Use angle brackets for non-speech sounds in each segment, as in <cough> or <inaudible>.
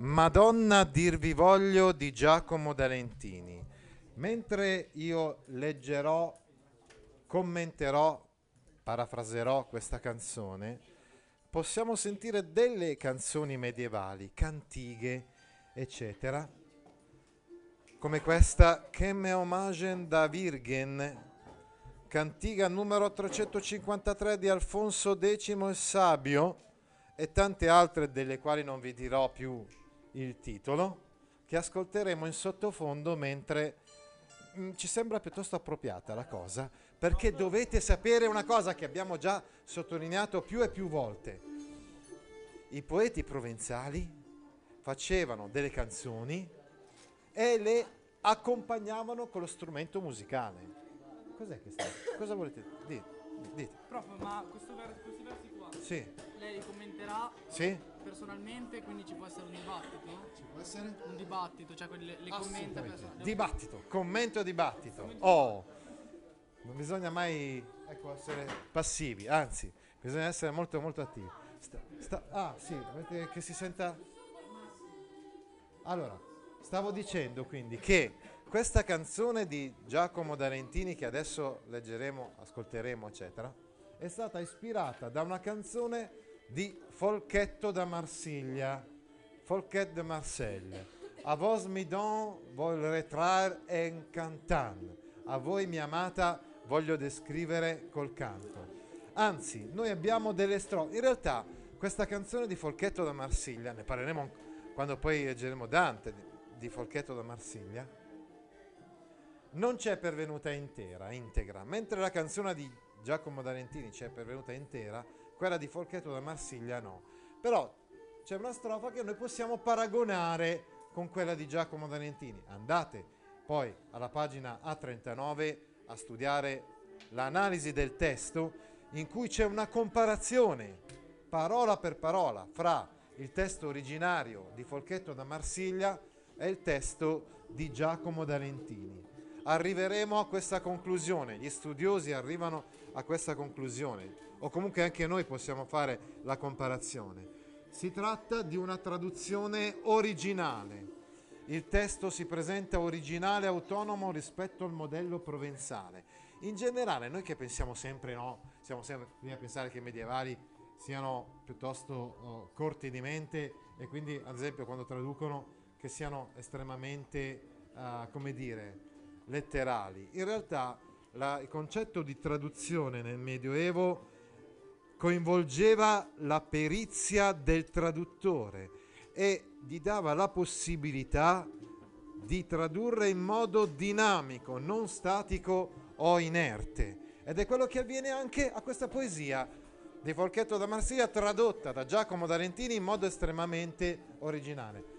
Madonna dirvi voglio di Giacomo D'Alentini. Mentre io leggerò, commenterò, parafraserò questa canzone, possiamo sentire delle canzoni medievali, cantighe, eccetera, come questa Che me omagen da Virgen, cantiga numero 353 di Alfonso X il Sabio e tante altre delle quali non vi dirò più il titolo, che ascolteremo in sottofondo mentre mm, ci sembra piuttosto appropriata la cosa, perché dovete sapere una cosa che abbiamo già sottolineato più e più volte. I poeti provenzali facevano delle canzoni e le accompagnavano con lo strumento musicale. Cos'è che sta? Cosa volete dire? Dite. Prof, ma questo ver- questi versi qua, Sì. lei commenterà Sì? Personalmente, quindi ci può essere un dibattito? Ci può essere? Un dibattito, cioè quelli le, le commenta personalmente. Dibattito, commento dibattito. Oh, non bisogna mai ecco, essere passivi, anzi, bisogna essere molto molto attivi. Sta- sta- ah, sì, che si senta... Allora, stavo dicendo quindi che questa canzone di Giacomo D'Alentini, che adesso leggeremo, ascolteremo, eccetera, è stata ispirata da una canzone di Folchetto da Marsiglia, Folchet de Marseille. A vos mi don vol retrar en cantan. A voi mia amata voglio descrivere col canto. Anzi, noi abbiamo delle strofe. In realtà, questa canzone di Folchetto da Marsiglia, ne parleremo quando poi leggeremo Dante di, Folchetto da Marsiglia, non c'è pervenuta intera, integra, mentre la canzone di Giacomo D'Alentini c'è pervenuta intera, quella di Folchetto da Marsiglia no. Però c'è una strofa che noi possiamo paragonare con quella di Giacomo D'Alentini. Andate poi alla pagina A39 a studiare l'analisi del testo in cui c'è una comparazione parola per parola fra il testo originario di Folchetto da Marsiglia e il testo di Giacomo D'Alentini. Arriveremo a questa conclusione, gli studiosi arrivano a questa conclusione, o comunque anche noi possiamo fare la comparazione. Si tratta di una traduzione originale. Il testo si presenta originale e autonomo rispetto al modello provenzale. In generale, noi che pensiamo sempre, no, siamo sempre lì a pensare che i medievali siano piuttosto oh, corti di mente e quindi, ad esempio, quando traducono che siano estremamente, uh, come dire, letterali. In realtà la, il concetto di traduzione nel Medioevo coinvolgeva la perizia del traduttore e gli dava la possibilità di tradurre in modo dinamico, non statico o inerte. Ed è quello che avviene anche a questa poesia di Folchetto da Marsiglia tradotta da Giacomo D'Alentini in modo estremamente originale.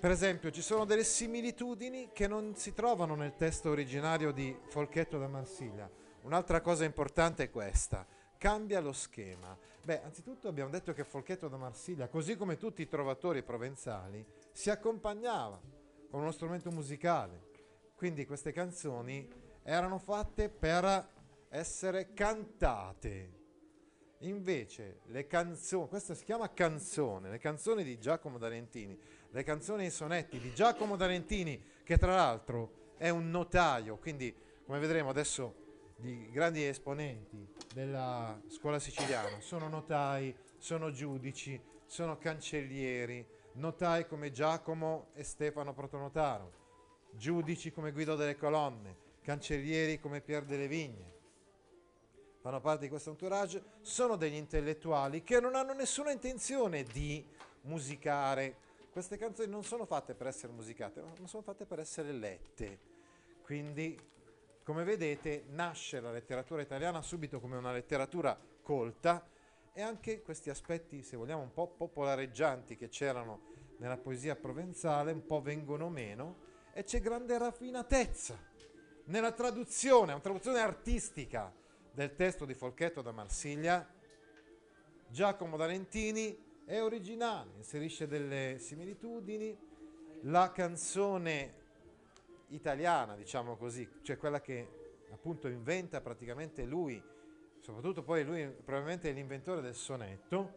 Per esempio, ci sono delle similitudini che non si trovano nel testo originario di Folchetto da Marsiglia. Un'altra cosa importante è questa, cambia lo schema. Beh, anzitutto abbiamo detto che Folchetto da Marsiglia, così come tutti i trovatori provenzali, si accompagnava con uno strumento musicale. Quindi queste canzoni erano fatte per essere cantate. Invece le canzoni, questa si chiama canzone, le canzoni di Giacomo D'Alentini, le canzoni e i sonetti di Giacomo D'Alentini, che tra l'altro è un notaio, quindi come vedremo adesso di grandi esponenti della scuola siciliana, sono notai, sono giudici, sono cancellieri, notai come Giacomo e Stefano Protonotaro, giudici come Guido delle Colonne, cancellieri come Pier delle Vigne. Fanno parte di questo entourage, sono degli intellettuali che non hanno nessuna intenzione di musicare. Queste canzoni non sono fatte per essere musicate, ma sono fatte per essere lette. Quindi, come vedete, nasce la letteratura italiana subito come una letteratura colta, e anche questi aspetti, se vogliamo, un po' popolareggianti che c'erano nella poesia provenzale, un po' vengono meno e c'è grande raffinatezza nella traduzione, una traduzione artistica del testo di Folchetto da Marsiglia. Giacomo D'Arentini è originale, inserisce delle similitudini, la canzone italiana, diciamo così, cioè quella che appunto inventa praticamente lui, soprattutto poi lui probabilmente è l'inventore del sonetto,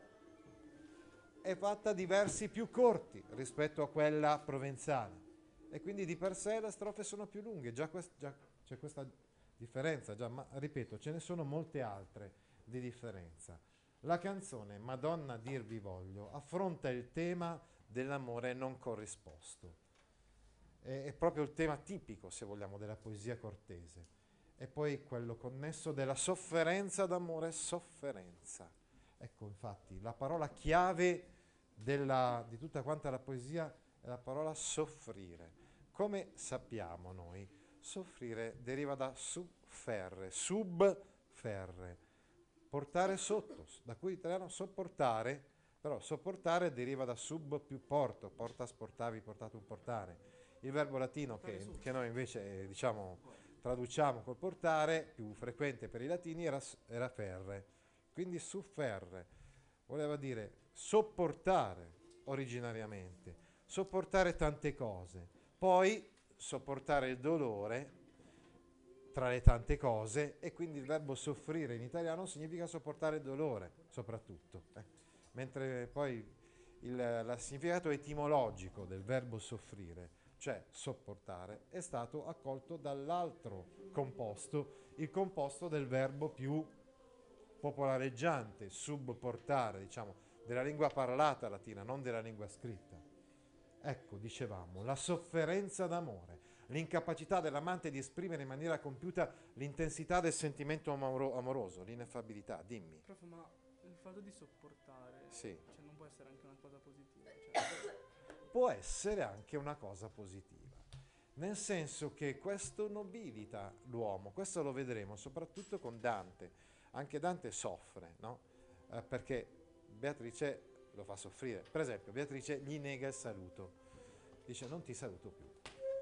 è fatta di versi più corti rispetto a quella provenzale. E quindi di per sé le strofe sono più lunghe, già, quest- già c'è questa differenza, già, ma ripeto, ce ne sono molte altre di differenza. La canzone Madonna dirvi voglio affronta il tema dell'amore non corrisposto. È, è proprio il tema tipico, se vogliamo, della poesia cortese. E poi quello connesso della sofferenza d'amore, sofferenza. Ecco, infatti, la parola chiave della, di tutta quanta la poesia è la parola soffrire. Come sappiamo noi, soffrire deriva da subferre, subferre, portare sotto, da cui italiano sopportare, però sopportare deriva da sub più porto, porta sportavi, portato un portare. Il verbo latino che, che noi invece eh, diciamo traduciamo col portare, più frequente per i latini, era, era ferre. Quindi sufferre voleva dire sopportare originariamente, sopportare tante cose, poi sopportare il dolore tra le tante cose e quindi il verbo soffrire in italiano significa sopportare dolore soprattutto, eh. mentre poi il significato etimologico del verbo soffrire, cioè sopportare, è stato accolto dall'altro composto, il composto del verbo più popolareggiante, subportare, diciamo, della lingua parlata latina, non della lingua scritta. Ecco, dicevamo, la sofferenza d'amore, l'incapacità dell'amante di esprimere in maniera compiuta l'intensità del sentimento amoro- amoroso, l'ineffabilità. Dimmi. Prof, ma il fatto di sopportare Sì. cioè, non può essere anche una cosa positiva. Cioè, <coughs> Può essere anche una cosa positiva, nel senso che questo nobilita l'uomo, questo lo vedremo soprattutto con Dante. Anche Dante soffre, no? Eh, perché Beatrice lo fa soffrire. Per esempio, Beatrice gli nega il saluto, dice non ti saluto più.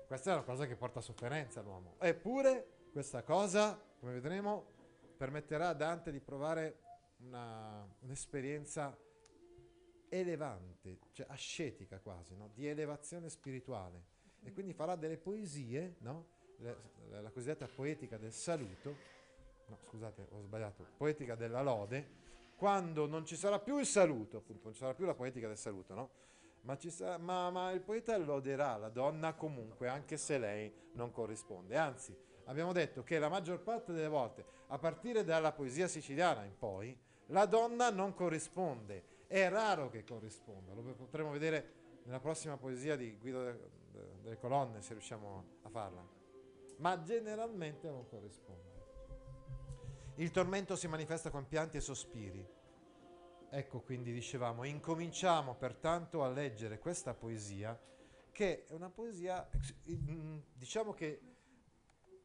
Questa è una cosa che porta sofferenza all'uomo. Eppure questa cosa, come vedremo, permetterà a Dante di provare una- un'esperienza elevante, cioè ascetica quasi, no? di elevazione spirituale. E quindi farà delle poesie, no? La, la cosiddetta poetica del saluto, no scusate ho sbagliato, poetica della lode, quando non ci sarà più il saluto, appunto, non ci sarà più la poetica del saluto, no? Ma, sarà- ma- ma il poeta loderà la donna comunque, anche se lei non corrisponde. Anzi, abbiamo detto che la maggior parte delle volte, a partire dalla poesia siciliana in poi, la donna non corrisponde. È raro che corrisponda, lo potremo vedere nella prossima poesia di Guido de- de- delle Colonne, se riusciamo a farla. Ma generalmente non corrisponde. Il tormento si manifesta con pianti e sospiri. Ecco quindi dicevamo, incominciamo pertanto a leggere questa poesia che è una poesia, diciamo che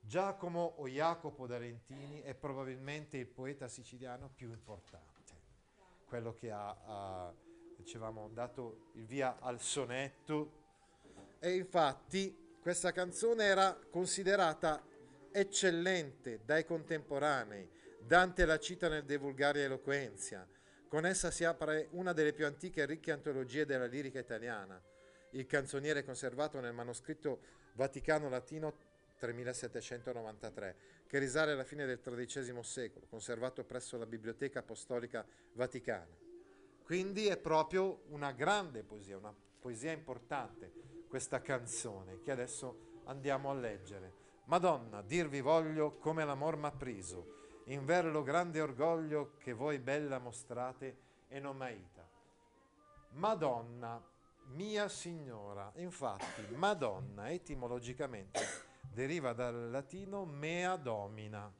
Giacomo o Jacopo d'Arentini è probabilmente il poeta siciliano più importante, quello che ha, ha, dicevamo, dato il via al sonetto e infatti questa canzone era considerata eccellente dai contemporanei. Dante la cita nel De Vulgaria Eloquenzia. Con essa si apre una delle più antiche e ricche antologie della lirica italiana. Il canzoniere conservato nel manoscritto Vaticano Latino 3793, che risale alla fine del XIII secolo, conservato presso la Biblioteca Apostolica Vaticana. Quindi è proprio una grande poesia, una poesia importante, questa canzone che adesso andiamo a leggere. Madonna, dirvi voglio come l'amor m'ha preso, in ver lo grande orgoglio che voi bella mostrate e non m'aita. Madonna, mia signora, infatti Madonna etimologicamente deriva dal latino mea domina,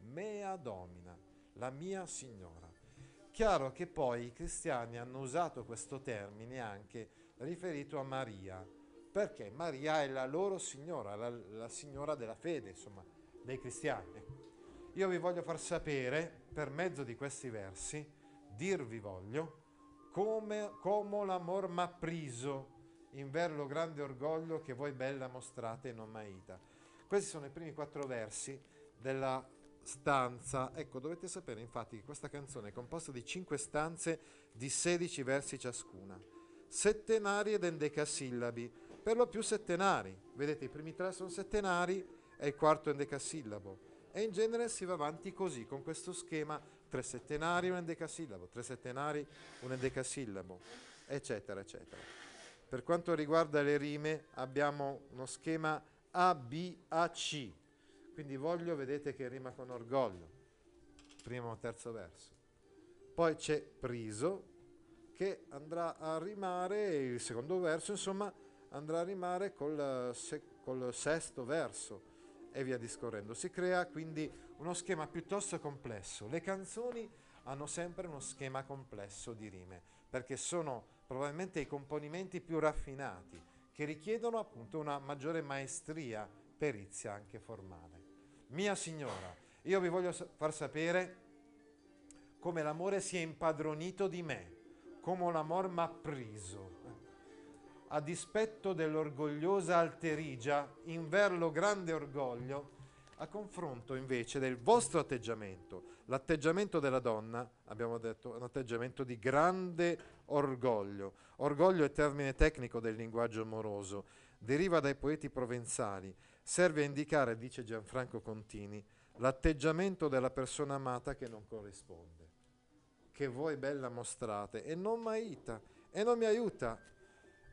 mea domina, la mia signora. Chiaro che poi i cristiani hanno usato questo termine anche riferito a Maria, perché Maria è la loro signora, la, la signora della fede, insomma, dei cristiani. Io vi voglio far sapere, per mezzo di questi versi, dirvi voglio, come, come l'amor m'ha priso, inver lo grande orgoglio che voi bella mostrate e non maita. Questi sono i primi quattro versi della stanza. Ecco, dovete sapere infatti che questa canzone è composta di cinque stanze di 16 versi ciascuna, settenari ed endecasillabi, per lo più settenari. Vedete, i primi tre sono settenari e il quarto endecasillabo. E in genere si va avanti così, con questo schema, tre settenari, un endecasillabo, tre settenari, un endecasillabo, eccetera, eccetera. Per quanto riguarda le rime, abbiamo uno schema ABAC, quindi voglio, vedete che rima con orgoglio, primo o terzo verso. Poi c'è priso, che andrà a rimare, il secondo verso, insomma, andrà a rimare col, se, col sesto verso e via discorrendo. Si crea quindi uno schema piuttosto complesso. Le canzoni hanno sempre uno schema complesso di rime, perché sono probabilmente i componimenti più raffinati, che richiedono appunto una maggiore maestria, perizia anche formale. Mia signora, io vi voglio far sapere come l'amore si è impadronito di me, come l'amor m'ha preso. A dispetto dell'orgogliosa alterigia, inver lo grande orgoglio, a confronto invece del vostro atteggiamento. L'atteggiamento della donna, abbiamo detto, un atteggiamento di grande orgoglio. Orgoglio è termine tecnico del linguaggio amoroso, deriva dai poeti provenzali, serve a indicare, dice Gianfranco Contini, l'atteggiamento della persona amata che non corrisponde, che voi bella mostrate e non mi aiuta, e non mi aiuta.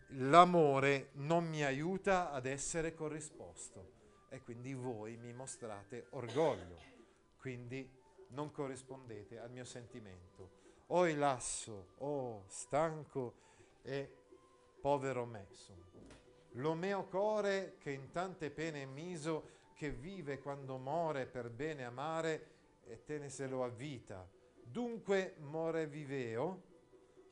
L'amore non mi aiuta ad essere corrisposto e quindi voi mi mostrate orgoglio, quindi non corrispondete al mio sentimento. O il lasso, oh stanco e povero me. Lo mio core che in tante pene è miso, che vive quando more per bene amare, e te ne se lo avvita. Dunque more viveo,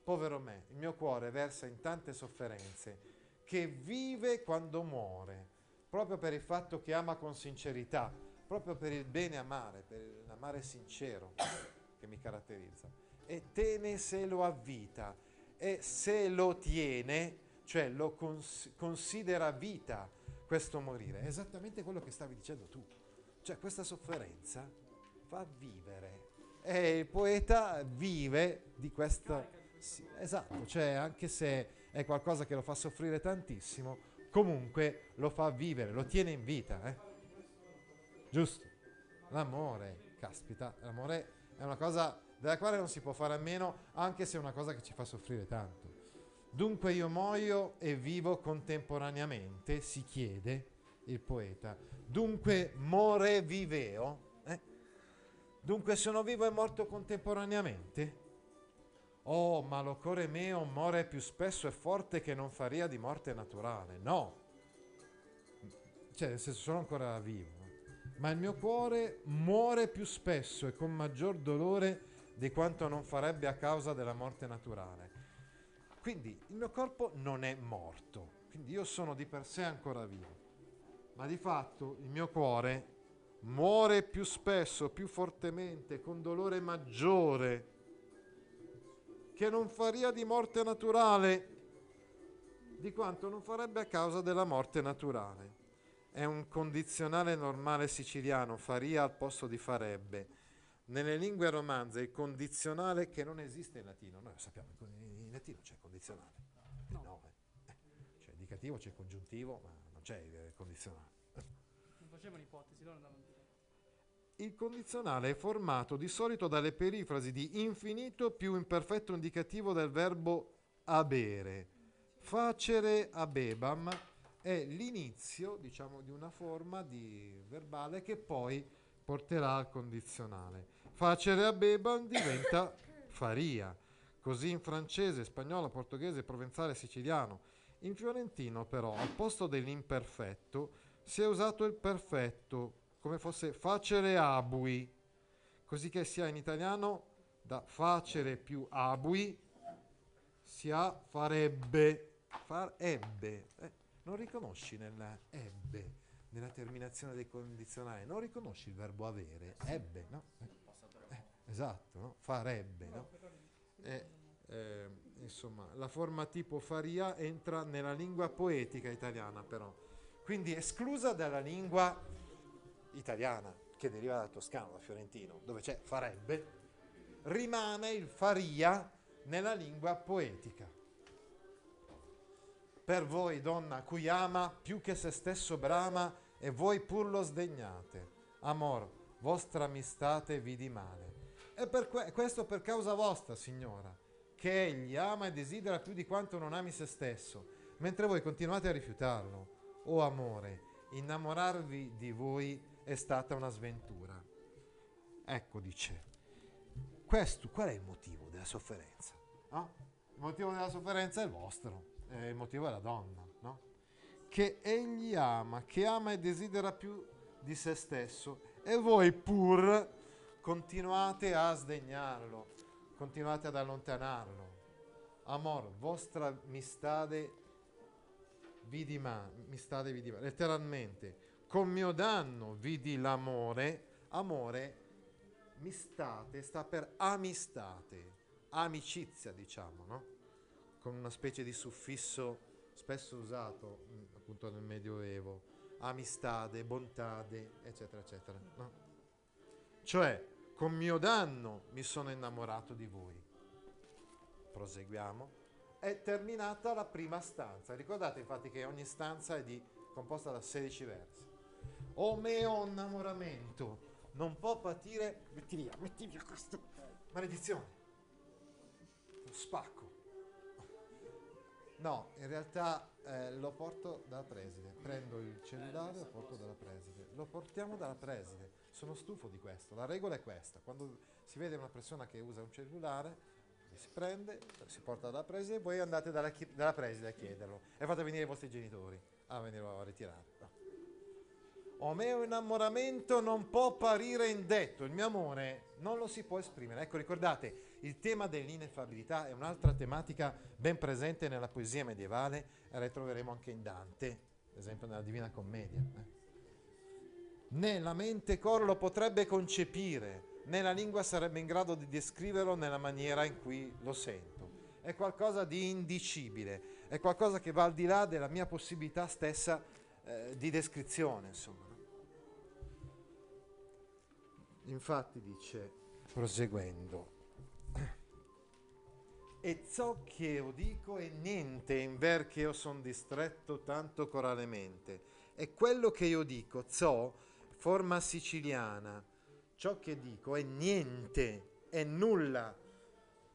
povero me, il mio cuore versa in tante sofferenze, che vive quando muore, proprio per il fatto che ama con sincerità, proprio per il bene amare, per l'amare sincero che mi caratterizza. E te ne se lo avvita, e se lo tiene, cioè lo cons- considera vita questo morire. È esattamente quello che stavi dicendo tu. Cioè questa sofferenza fa vivere. E il poeta vive di questa... Sì, esatto, cioè anche se è qualcosa che lo fa soffrire tantissimo, comunque lo fa vivere, lo tiene in vita. Eh? Giusto? L'amore, caspita, l'amore è una cosa della quale non si può fare a meno, anche se è una cosa che ci fa soffrire tanto. Dunque io muoio e vivo contemporaneamente, si chiede il poeta. Dunque more viveo? Eh? Dunque sono vivo e morto contemporaneamente? Oh, ma lo core meo more più spesso e forte che non faria di morte naturale. No. Cioè, senso, sono ancora vivo. Ma il mio cuore muore più spesso e con maggior dolore di quanto non farebbe a causa della morte naturale. Quindi il mio corpo non è morto, quindi io sono di per sé ancora vivo, ma di fatto il mio cuore muore più spesso, più fortemente, con dolore maggiore, che non faria di morte naturale di quanto non farebbe a causa della morte naturale. È un condizionale normale siciliano, faria al posto di farebbe. Nelle lingue romanze il condizionale che non esiste in latino, noi lo sappiamo, in latino c'è condizionale. No. No, eh. C'è indicativo, c'è congiuntivo, ma non c'è il condizionale. Non facevano ipotesi, loro andavano. Il condizionale è formato di solito dalle perifrasi di infinito più imperfetto indicativo del verbo abere. Facere abebam è l'inizio, diciamo, di una forma di verbale che poi porterà al condizionale. Facere abebam diventa <coughs> faria. Così in francese, spagnolo, portoghese, provenzale, siciliano. In fiorentino, però, al posto dell'imperfetto si è usato il perfetto, come fosse facere abui, così che sia in italiano da facere più abui si ha farebbe, farebbe. Eh, non riconosci nella ebbe, nella terminazione dei condizionali, non riconosci il verbo avere, ebbe, no? Eh, eh, esatto, no? farebbe, no? è, eh, insomma, la forma tipo faria entra nella lingua poetica italiana però, quindi esclusa dalla lingua italiana che deriva dal toscano, dal fiorentino, dove c'è farebbe, rimane il faria nella lingua poetica. Per voi, donna, cui ama più che se stesso brama, e voi pur lo sdegnate. Amor, vostra amistate vi di male. E per que- questo per causa vostra, signora, che egli ama e desidera più di quanto non ami se stesso, mentre voi continuate a rifiutarlo. O amore, innamorarvi di voi è stata una sventura. Ecco, dice, questo qual è il motivo della sofferenza? No? Il motivo della sofferenza è il vostro, eh, il motivo è la donna, no? Che egli ama, che ama e desidera più di se stesso, e voi pur continuate a sdegnarlo, continuate ad allontanarlo. Amor, vostra mistade vidi ma, mistade vidi ma, letteralmente, con mio danno vidi l'amore, amore, mistate sta per amistate, amicizia diciamo, no? Con una specie di suffisso spesso usato appunto nel Medioevo, amistade, bontade, eccetera, eccetera, no? Cioè, con mio danno mi sono innamorato di voi. Proseguiamo. È terminata la prima stanza. Ricordate infatti che ogni stanza è di, composta da 16 versi. O mio innamoramento non può patire... Metti via, metti via questo. Maledizione. Lo spacco. No, in realtà eh, lo porto dalla preside. Prendo il cellulare e lo porto dalla preside. Lo portiamo dalla preside. Sono stufo di questo. La regola è questa. Quando si vede una persona che usa un cellulare, si prende, si porta dalla preside e voi andate dalla, dalla preside a chiederlo. E fate venire i vostri genitori a venirlo a ritirare. O mio innamoramento non può parire indetto, il mio amore non lo si può esprimere. Ecco, ricordate, il tema dell'ineffabilità è un'altra tematica ben presente nella poesia medievale la ritroveremo anche in Dante, ad esempio nella Divina Commedia. eh. Né la mente cor lo potrebbe concepire, né la lingua sarebbe in grado di descriverlo nella maniera in cui lo sento. È qualcosa di indicibile, è qualcosa che va al di là della mia possibilità stessa eh, di descrizione, insomma. Infatti dice, proseguendo, e ciò che io dico è niente in ver che io son distretto tanto coralemente. E quello che io dico, ciò, forma siciliana, ciò che dico è niente, è nulla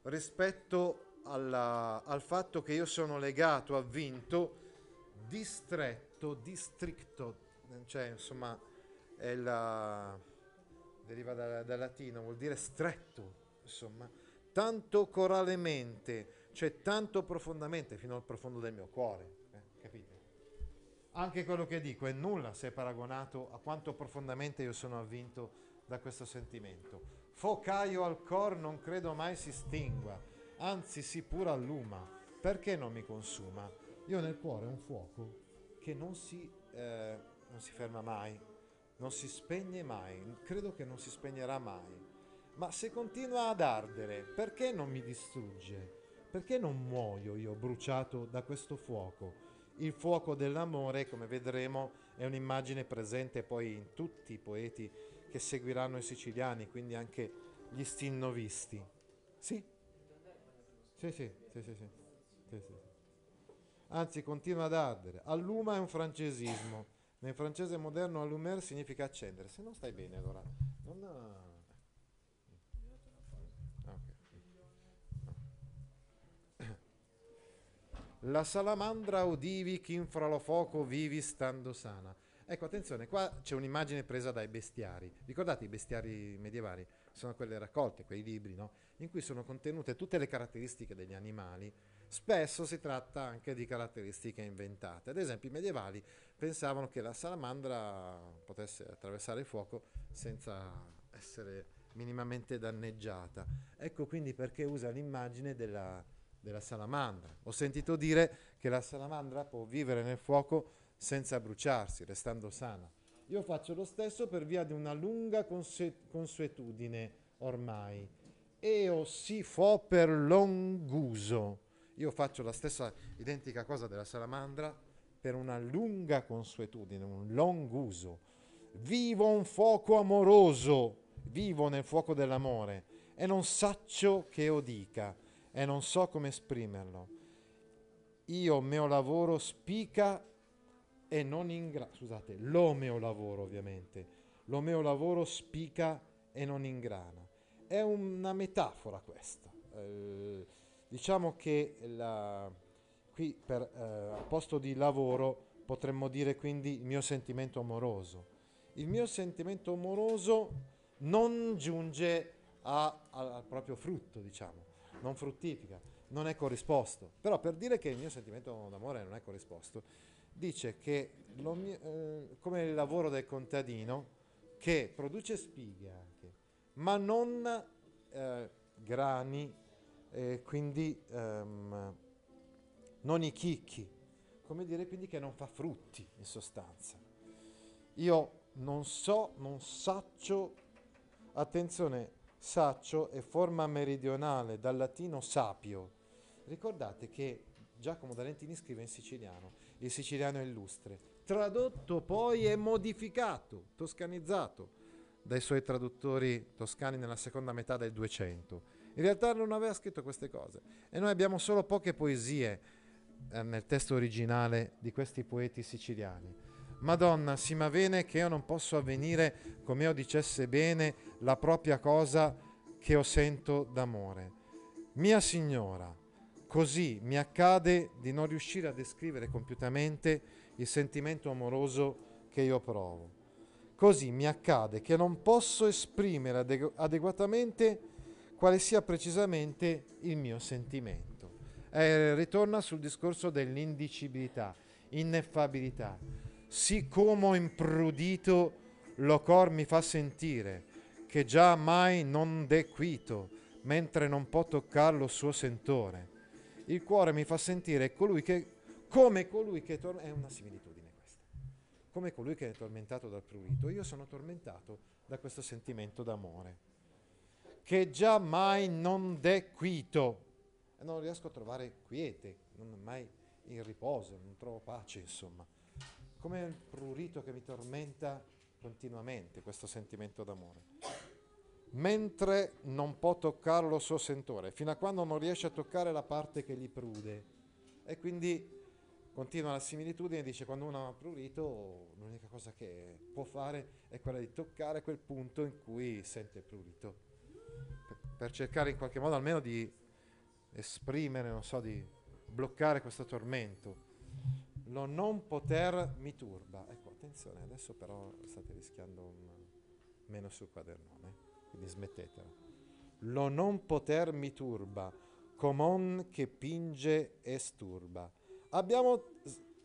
rispetto alla- al fatto che io sono legato, avvinto, distretto, districto, cioè insomma è la, deriva dal, dal latino, vuol dire stretto, insomma, tanto coralemente, cioè tanto profondamente, fino al profondo del mio cuore, eh, capite? Anche quello che dico è nulla se paragonato a quanto profondamente io sono avvinto da questo sentimento. Focaio al cor non credo mai si stingua, anzi si pure alluma. Perché non mi consuma? Io nel cuore ho un fuoco che non si, eh, non si ferma mai, non si spegne mai, credo che non si spegnerà mai. Ma se continua ad ardere, perché non mi distrugge? Perché non muoio io bruciato da questo fuoco? Il fuoco dell'amore, come vedremo, è un'immagine presente poi in tutti i poeti che seguiranno i siciliani, quindi anche gli stinnovisti. Sì? Sì, sì, sì, sì, sì. Sì, sì. Anzi, continua ad ardere. Alluma è un francesismo. Nel francese moderno allumer significa accendere. Se non stai bene allora, non... Ah, ok. <coughs> La salamandra udivi chi infra lo fuoco vivi stando sana. Ecco, attenzione, qua c'è un'immagine presa dai bestiari. Ricordate i bestiari medievali? Sono quelle raccolte, quei libri, no? In cui sono contenute tutte le caratteristiche degli animali. Spesso si tratta anche di caratteristiche inventate. Ad esempio, i medievali pensavano che la salamandra potesse attraversare il fuoco senza essere minimamente danneggiata. Ecco quindi perché usa l'immagine della, della salamandra. Ho sentito dire che la salamandra può vivere nel fuoco senza bruciarsi, restando sana. Io faccio lo stesso per via di una lunga consue- consuetudine ormai. eo si fo per longuso. Io faccio la stessa identica cosa della salamandra per una lunga consuetudine, un longuso. Vivo un fuoco amoroso, vivo nel fuoco dell'amore e non saccio che io dica e non so come esprimerlo. Io mio lavoro spica e non ingrana. Scusate, lo mio lavoro ovviamente. Lo mio lavoro spica e non ingrana. È una metafora questa. Eh, diciamo che la, qui per, eh, a posto di lavoro potremmo dire quindi il mio sentimento amoroso. Il mio sentimento amoroso non giunge a, a, al proprio frutto, diciamo, non fruttifica, non è corrisposto. Però per dire che il mio sentimento d'amore non è corrisposto, dice che eh, come il lavoro del contadino che produce spighe anche, ma non eh, grani, eh, quindi ehm, non i chicchi, come dire quindi che non fa frutti in sostanza. Io non so, non saccio, attenzione, saccio è forma meridionale dal latino sapio. Ricordate che Giacomo D'Alentini scrive in siciliano, il siciliano illustre, tradotto poi e modificato, toscanizzato dai suoi traduttori toscani nella seconda metà del 200. In realtà non aveva scritto queste cose e noi abbiamo solo poche poesie eh, nel testo originale di questi poeti siciliani. Madonna, si m'avene che io non posso avvenire come io dicesse bene la propria cosa che io sento d'amore. Mia signora, così mi accade di non riuscire a descrivere compiutamente il sentimento amoroso che io provo. Così mi accade che non posso esprimere adegu- adeguatamente quale sia precisamente il mio sentimento. Eh, ritorna sul discorso dell'indicibilità, ineffabilità. Siccome imprudito lo cor mi fa sentire, che già mai non dequito, mentre non può toccarlo suo sentore. Il cuore mi fa sentire colui che, come colui che tor- è una similitudine questa, come colui che è tormentato dal prurito. Io sono tormentato da questo sentimento d'amore che già mai non dequito. Non riesco a trovare quiete, non mai in riposo, non trovo pace, insomma. Come il prurito che mi tormenta continuamente questo sentimento d'amore. Mentre non può toccarlo il suo sentore, fino a quando non riesce a toccare la parte che gli prude. E quindi continua la similitudine, dice quando uno ha prurito, l'unica cosa che può fare è quella di toccare quel punto in cui sente prurito per cercare in qualche modo almeno di esprimere, non so, di bloccare questo tormento. Lo non poter mi turba. Ecco, attenzione, adesso però state rischiando un meno sul quadernone, quindi smettetela. Lo non poter mi turba, comon che pinge e sturba. Abbiamo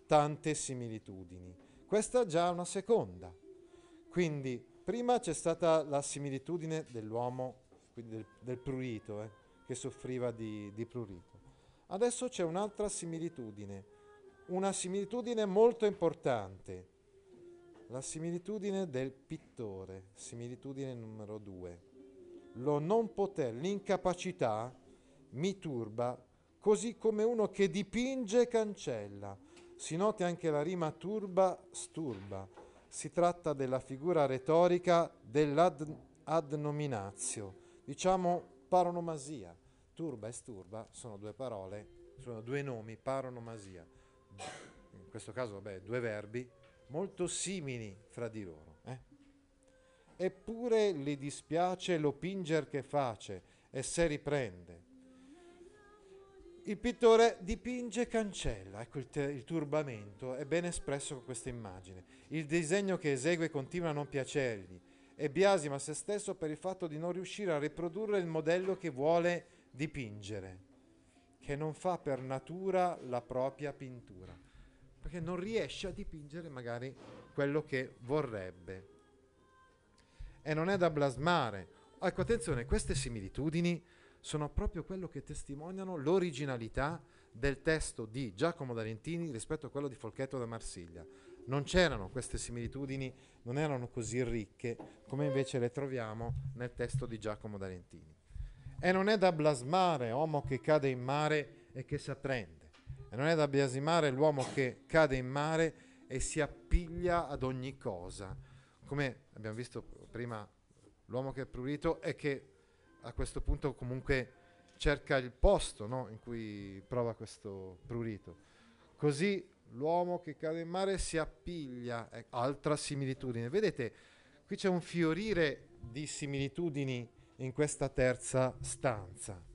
tante similitudini. Questa è già una seconda. Quindi prima c'è stata la similitudine dell'uomo quindi del, del prurito, eh, che soffriva di, di prurito. Adesso c'è un'altra similitudine, una similitudine molto importante, la similitudine del pittore, similitudine numero due. Lo non poter, l'incapacità mi turba, così come uno che dipinge cancella. Si noti anche la rima turba, sturba. Si tratta della figura retorica dell'ad nominatio diciamo paronomasia. Turba e sturba sono due parole, sono due nomi, paronomasia. In questo caso, vabbè, due verbi molto simili fra di loro. Eh? Eppure gli dispiace lo pinger che face e se riprende. Il pittore dipinge e cancella, ecco il, te- il, turbamento, è ben espresso con questa immagine. Il disegno che esegue continua a non piacergli, e biasima se stesso per il fatto di non riuscire a riprodurre il modello che vuole dipingere, che non fa per natura la propria pittura, perché non riesce a dipingere magari quello che vorrebbe. E non è da blasmare. Ecco, attenzione, queste similitudini sono proprio quello che testimoniano l'originalità del testo di Giacomo D'Alentini rispetto a quello di Folchetto da Marsiglia non c'erano queste similitudini, non erano così ricche come invece le troviamo nel testo di Giacomo D'Alentini. E non è da blasmare uomo che cade in mare e che s'apprende. E non è da biasimare l'uomo che cade in mare e si appiglia ad ogni cosa. Come abbiamo visto prima, l'uomo che è prurito e che a questo punto comunque cerca il posto no, in cui prova questo prurito. Così l'uomo che cade in mare si appiglia, eh, altra similitudine. Vedete, qui c'è un fiorire di similitudini in questa terza stanza.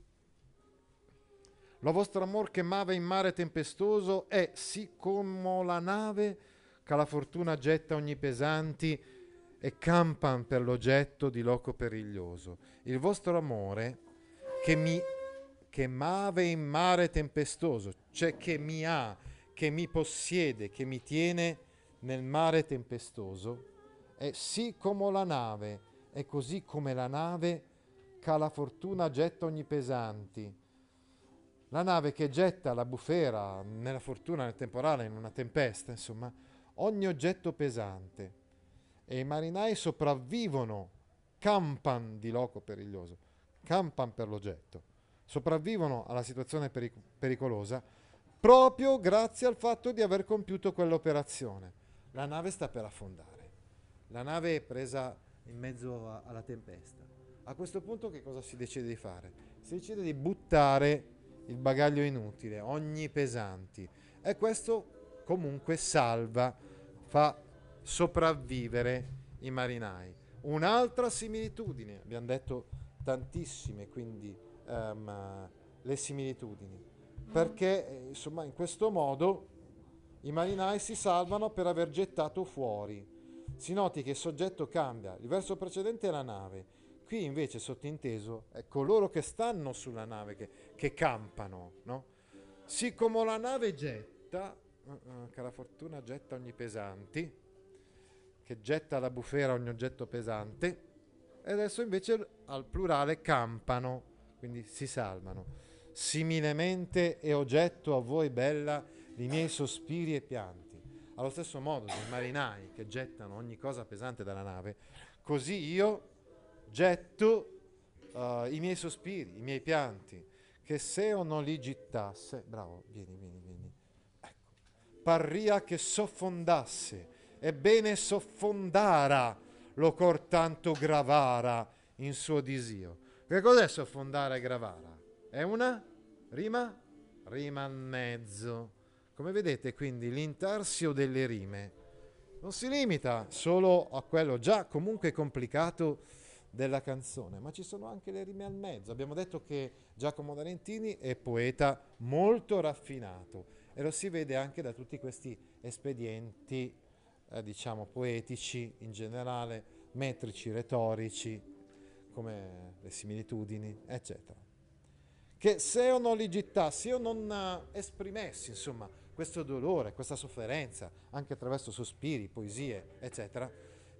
Lo vostro amor che mave in mare tempestoso è sì come la nave che la fortuna getta ogni pesanti e campan per l'oggetto di loco periglioso. Il vostro amore che mi che mave in mare tempestoso, cioè che mi ha, che mi possiede, che mi tiene nel mare tempestoso, è sì come la nave, è così come la nave che la fortuna getta ogni pesanti. La nave che getta la bufera nella fortuna, nel temporale, in una tempesta, insomma, ogni oggetto pesante. E i marinai sopravvivono, campan di loco periglioso, campan per l'oggetto, sopravvivono alla situazione peric- pericolosa proprio grazie al fatto di aver compiuto quell'operazione. La nave sta per affondare, la nave è presa in mezzo a- alla tempesta. A questo punto che cosa si decide di fare? Si decide di buttare il bagaglio inutile, ogni pesanti. E questo comunque salva, fa sopravvivere i marinai. Un'altra similitudine, abbiamo detto tantissime, quindi ehm, le similitudini, perché eh, insomma in questo modo i marinai si salvano per aver gettato fuori. Si noti che il soggetto cambia, il verso precedente è la nave, Qui invece sottinteso è coloro che stanno sulla nave, che, che campano, no? Sì come la nave getta, uh, uh, che la fortuna getta ogni pesante, che getta la bufera ogni oggetto pesante, e adesso invece al plurale campano, quindi si salvano. Similemente è oggetto a voi bella i miei sospiri e pianti. Allo stesso modo dei marinai che gettano ogni cosa pesante dalla nave, così io getto uh, i miei sospiri, i miei pianti, che se o non li gittasse, bravo, vieni, vieni, vieni, ecco, parria che soffondasse, ebbene soffondara lo cor tanto gravara in suo disio. Che cos'è soffondare e gravara? È una rima? Rima al mezzo. Come vedete quindi l'intarsio delle rime non si limita solo a quello già comunque complicato della canzone, ma ci sono anche le rime al mezzo. Abbiamo detto che Giacomo D'Alentini è poeta molto raffinato e lo si vede anche da tutti questi espedienti, eh, diciamo, poetici in generale, metrici, retorici, come le similitudini, eccetera. Che se o non li gittassi, io non uh, esprimessi, insomma, questo dolore, questa sofferenza, anche attraverso sospiri, poesie, eccetera,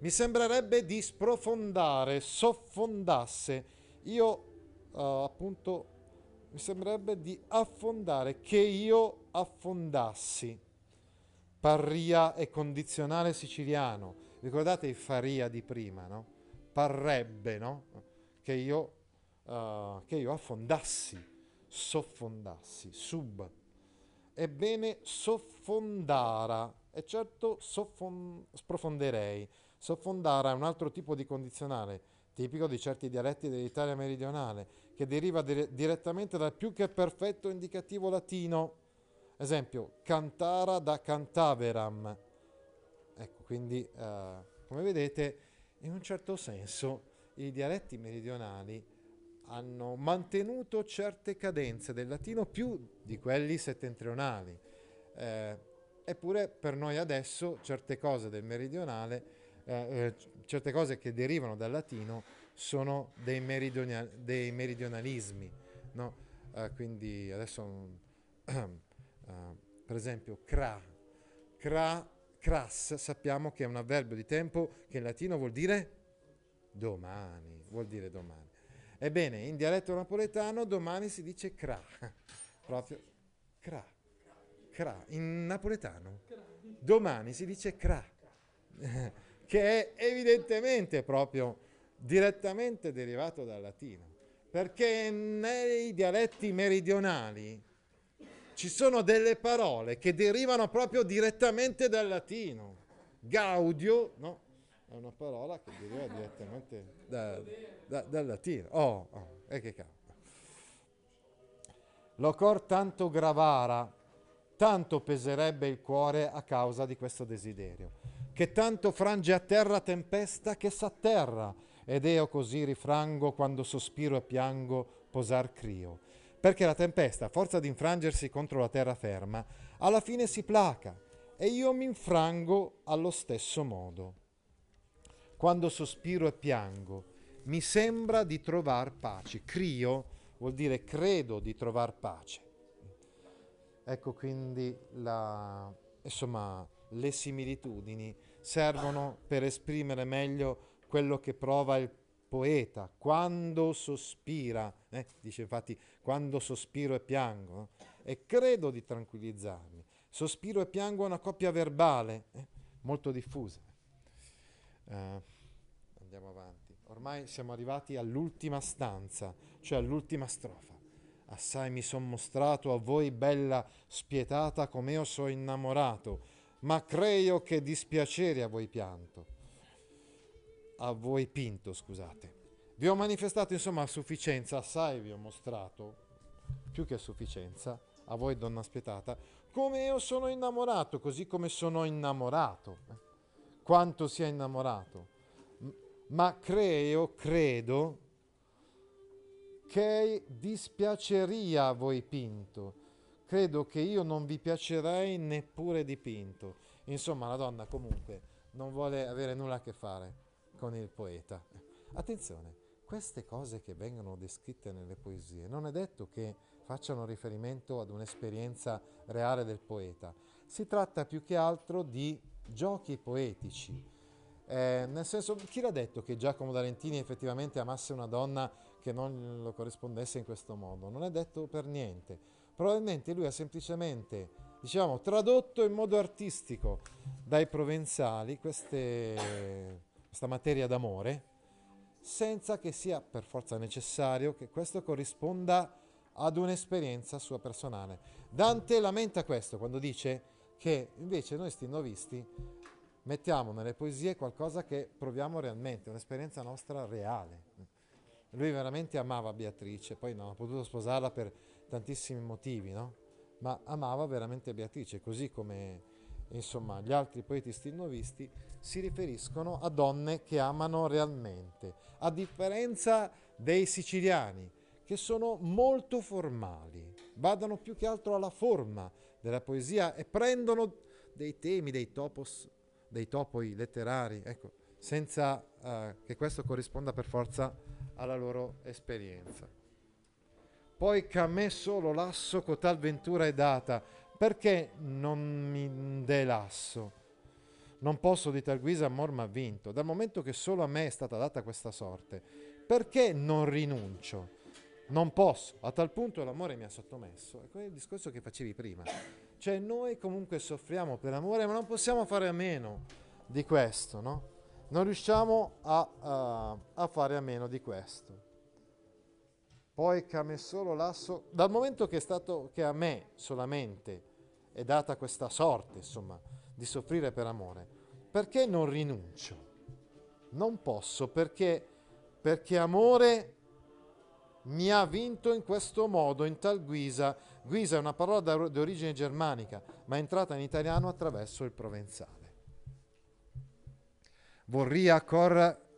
mi sembrerebbe di sprofondare, soffondasse. Io uh, appunto mi sembrerebbe di affondare, che io affondassi. Parria è condizionale siciliano. Ricordate il faria di prima, no? Parrebbe, no? Che io, uh, che io affondassi, soffondassi, sub. Ebbene, soffondara. E certo soffon- sprofonderei Soffondara è un altro tipo di condizionale, tipico di certi dialetti dell'Italia meridionale, che deriva dire- direttamente dal più che perfetto indicativo latino. Esempio, cantara da cantaveram. Ecco, quindi, eh, come vedete, in un certo senso i dialetti meridionali hanno mantenuto certe cadenze del latino più di quelli settentrionali. Eh, eppure per noi adesso certe cose del meridionale eh, eh, certe cose che derivano dal latino sono dei, meridional- dei meridionalismi. No? Eh, quindi adesso, uh, <clears throat> per esempio, cra, cra, cras, sappiamo che è un avverbio di tempo che in latino vuol dire domani, vuol dire domani. Ebbene, in dialetto napoletano domani si dice cra, <laughs> proprio cra, cra, in napoletano domani si dice cra <laughs> che è evidentemente proprio direttamente derivato dal latino. perché nei dialetti meridionali ci sono delle parole che derivano proprio direttamente dal latino. Gaudio, no? È una parola che deriva direttamente da- da- dal latino. Oh, oh, e che cavolo. Lo cor tanto gravara, tanto peserebbe il cuore a causa di questo desiderio, che tanto frange a terra tempesta che s'atterra, ed io così rifrango quando sospiro e piango posar crio. Perché la tempesta, a forza di infrangersi contro la terra ferma, alla fine si placa, e io mi infrango allo stesso modo. Quando sospiro e piango, mi sembra di trovar pace. Crio vuol dire credo di trovar pace. Ecco quindi la, insomma, le similitudini servono per esprimere meglio quello che prova il poeta quando sospira, eh, dice infatti quando sospiro e piango, no? e credo di tranquillizzarmi. Sospiro e piango è una coppia verbale eh, molto diffusa. Eh, andiamo avanti. Ormai siamo arrivati all'ultima stanza, cioè all'ultima strofa. Assai mi son mostrato a voi bella spietata come io so innamorato, ma creio che dispiacere a voi pianto. A voi pinto, scusate. Vi ho manifestato insomma a sufficienza, assai vi ho mostrato, più che a sufficienza, a voi donna spietata, come io sono innamorato, così come sono innamorato. eh. Quanto sia innamorato. Ma creo, credo, che dispiaceria a voi pinto. Credo che io non vi piacerei neppure dipinto. Insomma, la donna comunque non vuole avere nulla a che fare con il poeta. Attenzione, queste cose che vengono descritte nelle poesie non è detto che facciano riferimento ad un'esperienza reale del poeta. Si tratta più che altro di giochi poetici. Eh, nel senso, chi l'ha detto che Giacomo D'Alentini effettivamente amasse una donna che non lo corrispondesse in questo modo? Non è detto per niente. Probabilmente lui ha semplicemente, diciamo, tradotto in modo artistico dai provenzali queste, questa materia d'amore, senza che sia per forza necessario che questo corrisponda ad un'esperienza sua personale. Dante lamenta questo quando dice che invece noi sti novisti mettiamo nelle poesie qualcosa che proviamo realmente, un'esperienza nostra reale. Lui veramente amava Beatrice, poi non ha potuto sposarla per tantissimi motivi, no? Ma amava veramente Beatrice, così come insomma gli altri poeti stilnovisti si riferiscono a donne che amano realmente, a differenza dei siciliani, che sono molto formali, badano più che altro alla forma della poesia e prendono dei temi, dei topos, dei topoi letterari, ecco, senza eh, che questo corrisponda per forza alla loro esperienza. Poi che a me solo lasso cotal ventura è data, perché non mi dè lasso? Non posso di tal guisa amor m'ha vinto, dal momento che solo a me è stata data questa sorte, perché non rinuncio? Non posso, a tal punto l'amore mi ha sottomesso. È quel discorso che facevi prima. Cioè noi comunque soffriamo per amore, ma non possiamo fare a meno di questo, no? Non riusciamo a, a- a fare a meno di questo. Poi che a me solo lasso, dal momento che è stato che a me solamente è data questa sorte, insomma, di soffrire per amore, perché non rinuncio? Non posso perché, perché amore mi ha vinto in questo modo, in tal guisa. Guisa è una parola di origine germanica, ma è entrata in italiano attraverso il provenzale. Vorria cor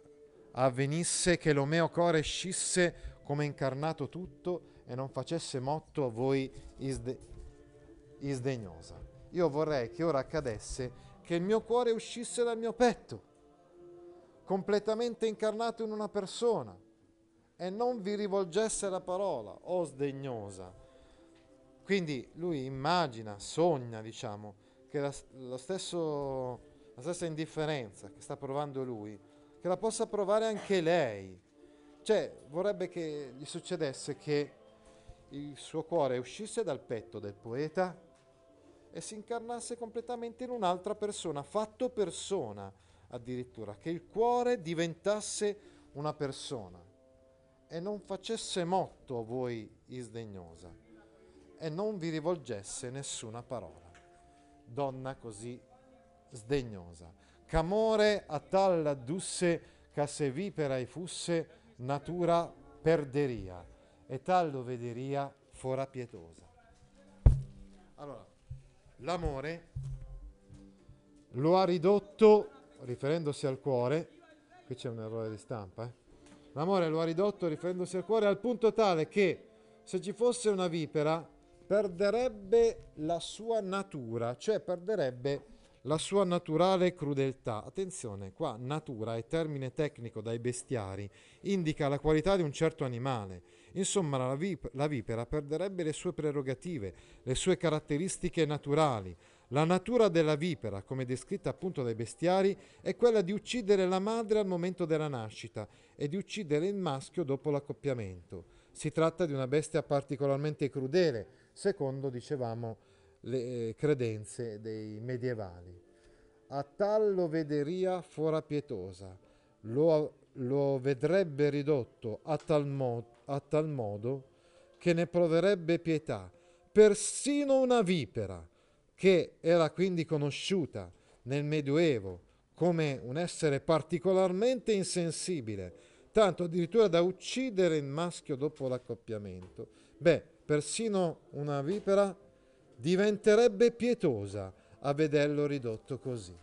avvenisse che lo meo core scisse come incarnato tutto e non facesse motto a voi isde- isdegnosa. Io vorrei che ora accadesse che il mio cuore uscisse dal mio petto, completamente incarnato in una persona, e non vi rivolgesse la parola, o sdegnosa. Quindi lui immagina, sogna, diciamo, che la, lo stesso, la stessa indifferenza che sta provando lui, che la possa provare anche lei. Cioè, vorrebbe che gli succedesse che il suo cuore uscisse dal petto del poeta e si incarnasse completamente in un'altra persona, fatto persona addirittura, che il cuore diventasse una persona e non facesse motto a voi isdegnosa e non vi rivolgesse nessuna parola. Donna così sdegnosa. C'amore a tal addusse che se vipera e fusse natura perderia e tal lo vederia fora pietosa. Allora, l'amore lo ha ridotto, riferendosi al cuore, qui c'è un errore di stampa, eh? l'amore lo ha ridotto riferendosi al cuore al punto tale che se ci fosse una vipera perderebbe la sua natura, cioè perderebbe la sua naturale crudeltà. Attenzione, qua natura è termine tecnico dai bestiari, indica la qualità di un certo animale. Insomma, la, vip- la vipera perderebbe le sue prerogative, le sue caratteristiche naturali. La natura della vipera, come descritta appunto dai bestiari, è quella di uccidere la madre al momento della nascita e di uccidere il maschio dopo l'accoppiamento. Si tratta di una bestia particolarmente crudele, secondo, dicevamo, le eh, credenze dei medievali. A tal lo vederia fora pietosa, lo, lo vedrebbe ridotto a tal, mo- a tal modo che ne proverebbe pietà, persino una vipera, che era quindi conosciuta nel Medioevo come un essere particolarmente insensibile, tanto addirittura da uccidere il maschio dopo l'accoppiamento. Beh, persino una vipera diventerebbe pietosa a vederlo ridotto così.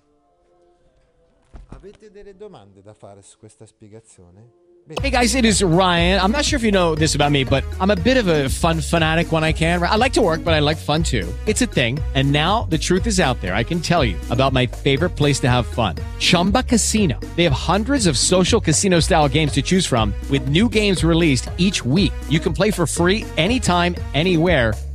Avete delle domande da fare su questa spiegazione? Hey guys, it is Ryan. I'm not sure if you know this about me, but I'm a bit of a fun fanatic when I can. I like to work, but I like fun too. It's a thing. And now the truth is out there. I can tell you about my favorite place to have fun Chumba Casino. They have hundreds of social casino style games to choose from, with new games released each week. You can play for free anytime, anywhere.